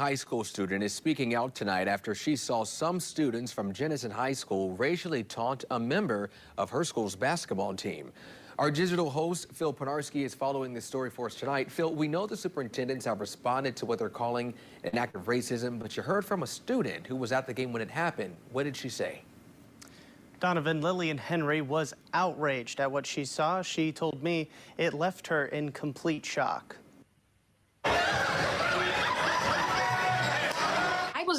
high school student is speaking out tonight after she saw some students from Jenison High School racially taunt a member of her school's basketball team. Our digital host, Phil Pinarski, is following this story for us tonight. Phil, we know the superintendents have responded to what they're calling an act of racism, but you heard from a student who was at the game when it happened. What did she say? Donovan Lillian Henry was outraged at what she saw. She told me it left her in complete shock.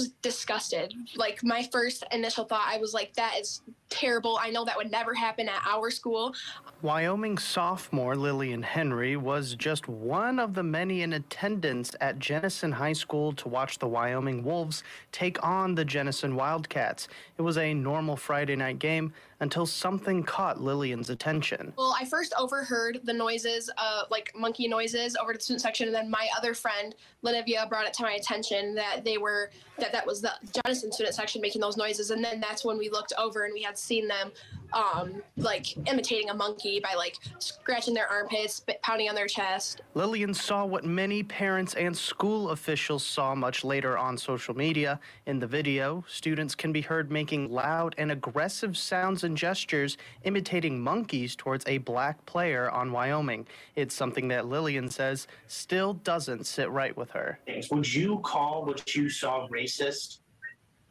Was disgusted. Like my first initial thought, I was like, that is terrible. I know that would never happen at our school. Wyoming sophomore Lillian Henry was just one of the many in attendance at Jenison High School to watch the Wyoming Wolves take on the Jenison Wildcats. It was a normal Friday night game until something caught Lillian's attention. Well, I first overheard the noises, uh, like monkey noises, over to the student section, and then my other friend, Lenivia, brought it to my attention that they were that that was the Jenison student section making those noises, and then that's when we looked over and we had seen them um, like imitating a monkey by like scratching their armpits, pounding on their chest. Lillian saw what many parents and school officials saw much later on social media. In the video, students can be heard making loud and aggressive sounds and gestures, imitating monkeys towards a black player on Wyoming. It's something that Lillian says still doesn't sit right with her. Would you call what you saw racist?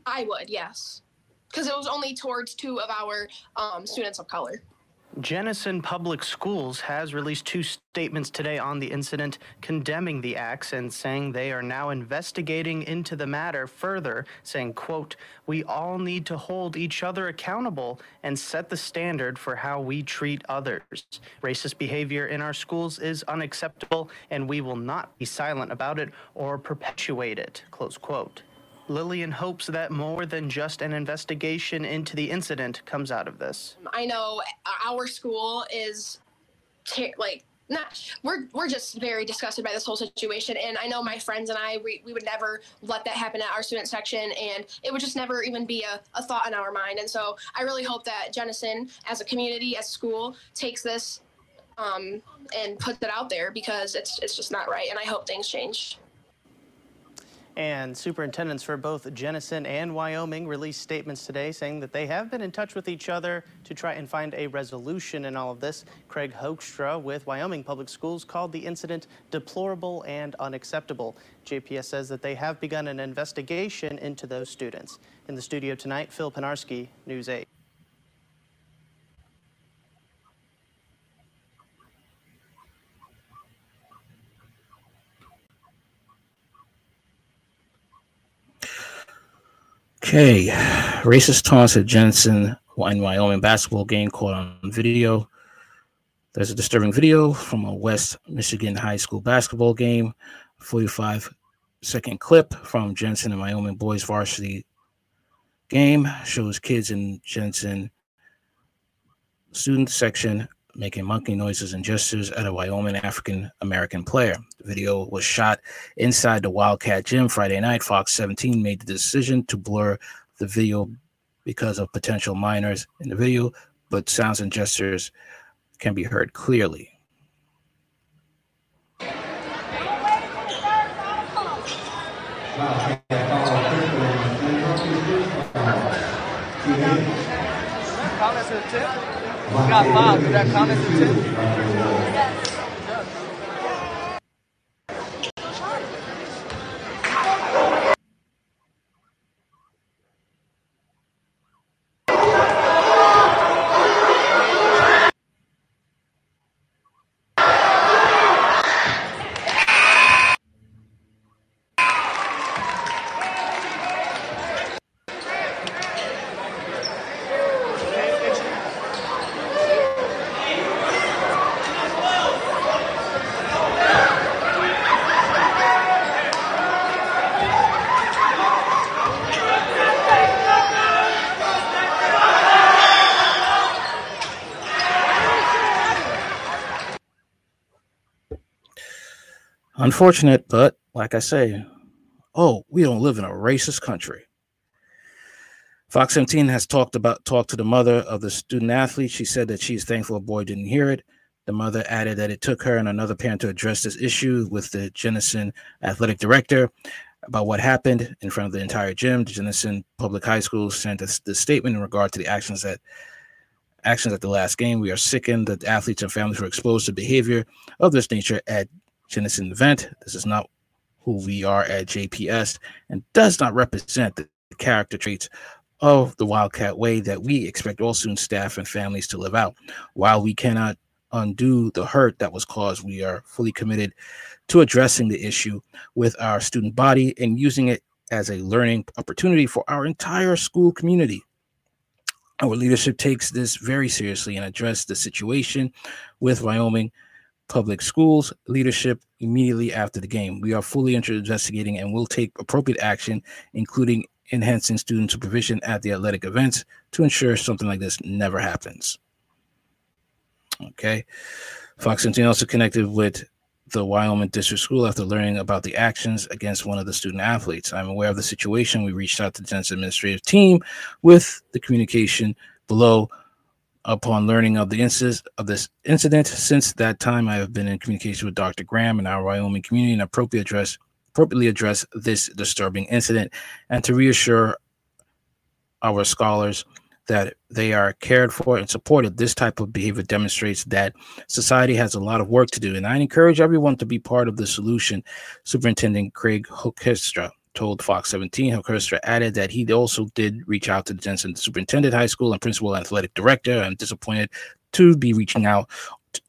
I would, yes because it was only towards two of our um, students of color. Jenison Public Schools has released two statements today on the incident condemning the acts and saying they are now investigating into the matter further, saying, quote, we all need to hold each other accountable and set the standard for how we treat others. Racist behavior in our schools is unacceptable and we will not be silent about it or perpetuate it, close quote. Lillian hopes that more than just an investigation into the incident comes out of this. I know our school is like not we're we're just very disgusted by this whole situation and i know my friends and i we, we would never let that happen at our student section and it would just never even be a, a thought in our mind and so i really hope that jenison as a community as school takes this um, and puts it out there because it's it's just not right and i hope things change and superintendents for both Jenison and Wyoming released statements today saying that they have been in touch with each other to try and find a resolution in all of this. Craig Hoekstra with Wyoming Public Schools called the incident deplorable and unacceptable. JPS says that they have begun an investigation into those students. In the studio tonight, Phil Pinarski, News 8. Okay, racist taunts at Jensen in Wyoming basketball game caught on video. There's a disturbing video from a West Michigan high school basketball game. 45 second clip from Jensen and Wyoming boys varsity game shows kids in Jensen student section making monkey noises and gestures at a Wyoming African American player. The video was shot inside the Wildcat Gym Friday night. Fox 17 made the decision to blur the video because of potential minors in the video, but sounds and gestures can be heard clearly. Got five. Did that count as a tip? Unfortunate, but like I say, oh, we don't live in a racist country. Fox 17 has talked about talked to the mother of the student athlete. She said that she's thankful a boy didn't hear it. The mother added that it took her and another parent to address this issue with the Jenison athletic director. about what happened in front of the entire gym. The Jenison Public High School sent us the statement in regard to the actions that actions at the last game. We are sickened that athletes and families were exposed to behavior of this nature at Jenison event. This is not who we are at JPS and does not represent the character traits of the Wildcat way that we expect all student staff and families to live out. While we cannot undo the hurt that was caused, we are fully committed to addressing the issue with our student body and using it as a learning opportunity for our entire school community. Our leadership takes this very seriously and addressed the situation with Wyoming Public Schools leadership immediately after the game. We are fully investigating and will take appropriate action, including enhancing student supervision at the athletic events to ensure something like this never happens. Okay. Fox 17 also connected with the Wyoming District School after learning about the actions against one of the student athletes. I'm aware of the situation. We reached out to the Jensen administrative team with the communication below. Upon learning of the incident of this incident, since that time, I have been in communication with Dr. Graham and our Wyoming community and appropriately address appropriately address this disturbing incident and to reassure our scholars that they are cared for and supported. This type of behavior demonstrates that society has a lot of work to do. And I encourage everyone to be part of the solution. Superintendent Craig Hoekstra told Fox 17. Hoekstra added that he also did reach out to the Jensen Superintendent High School and Principal Athletic Director. I'm disappointed to be reaching out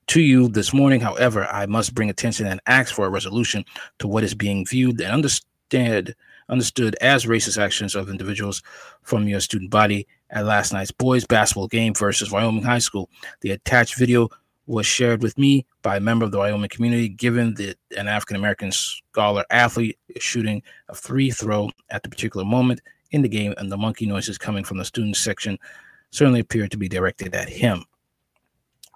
to you this morning. However, I must bring attention and ask for a resolution to what is being viewed and understand understood as racist actions of individuals from your student body at last night's boys basketball game versus Wyoming High School. The attached video was shared with me by a member of the Wyoming community, given that an African American scholar athlete is shooting a free throw at the particular moment in the game, and the monkey noises coming from the student section certainly appeared to be directed at him.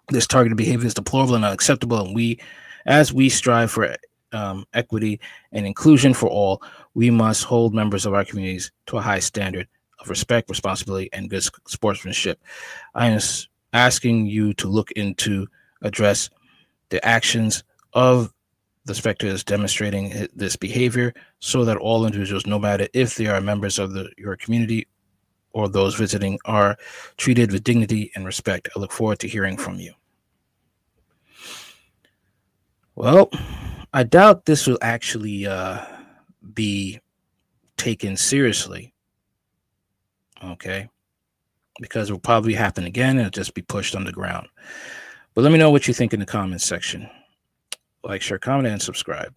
This targeted behavior is deplorable and unacceptable, and we, as we strive for um, equity and inclusion for all, we must hold members of our communities to a high standard of respect, responsibility, and good sportsmanship. I asking you to look into address the actions of the spectators demonstrating this behavior so that all individuals, no matter if they are members of the, your community or those visiting are treated with dignity and respect. I look forward to hearing from you. Well, I doubt this will actually uh, be taken seriously. Okay. Because it will probably happen again it'll just be pushed underground. But let me know what you think in the comments section. Like, share, comment, and subscribe.